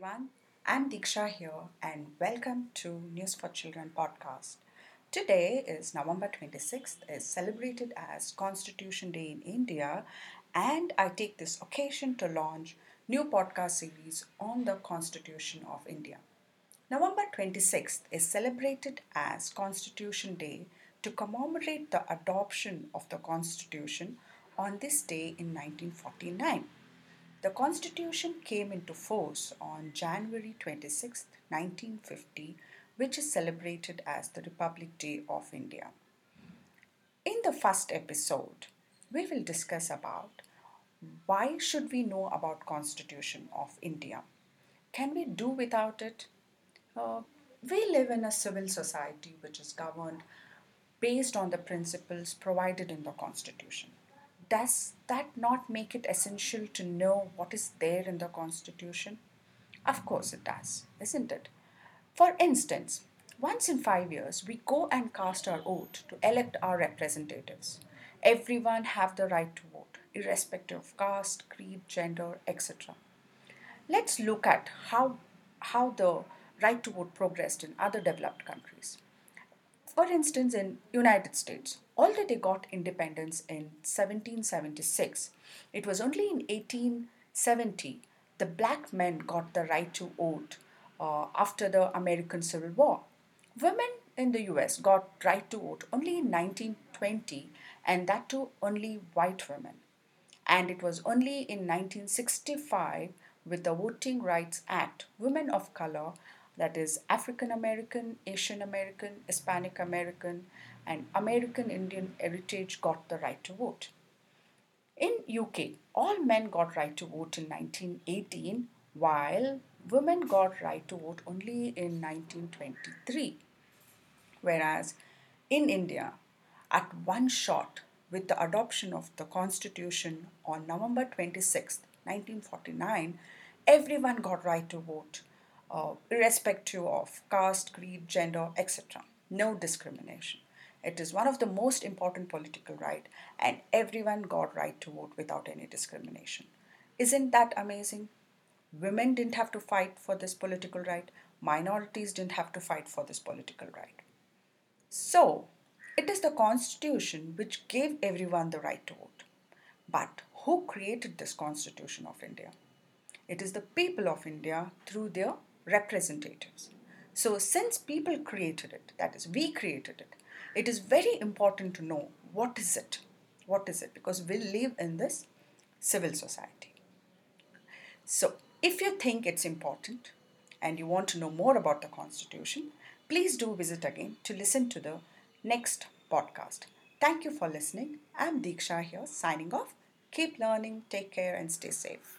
I'm Diksha here, and welcome to News for Children podcast. Today is November 26th, is celebrated as Constitution Day in India, and I take this occasion to launch new podcast series on the Constitution of India. November 26th is celebrated as Constitution Day to commemorate the adoption of the Constitution on this day in 1949. The Constitution came into force on January 26, 1950, which is celebrated as the Republic Day of India. In the first episode, we will discuss about why should we know about Constitution of India? Can we do without it? Uh, we live in a civil society which is governed based on the principles provided in the Constitution does that not make it essential to know what is there in the Constitution? Of course it does, isn't it? For instance, once in five years, we go and cast our vote to elect our representatives. Everyone have the right to vote, irrespective of caste, creed, gender, etc. Let's look at how, how the right to vote progressed in other developed countries. For instance, in United States, although they got independence in 1776, it was only in 1870 the black men got the right to vote uh, after the American Civil War. Women in the US got right to vote only in 1920 and that too only white women. And it was only in 1965 with the Voting Rights Act women of color that is African American, Asian American, Hispanic American, and American Indian heritage got the right to vote. In UK, all men got right to vote in 1918, while women got right to vote only in 1923. Whereas in India, at one shot, with the adoption of the constitution on November 26, 1949, everyone got right to vote uh, irrespective of caste, creed, gender, etc. No discrimination. It is one of the most important political right, and everyone got right to vote without any discrimination. Isn't that amazing? Women didn't have to fight for this political right. Minorities didn't have to fight for this political right. So, it is the constitution which gave everyone the right to vote. But who created this constitution of India? It is the people of India through their representatives. So, since people created it, that is, we created it, it is very important to know what is it? What is it? Because we live in this civil society. So, if you think it's important and you want to know more about the Constitution, please do visit again to listen to the next podcast. Thank you for listening. I'm Diksha here signing off. Keep learning, take care, and stay safe.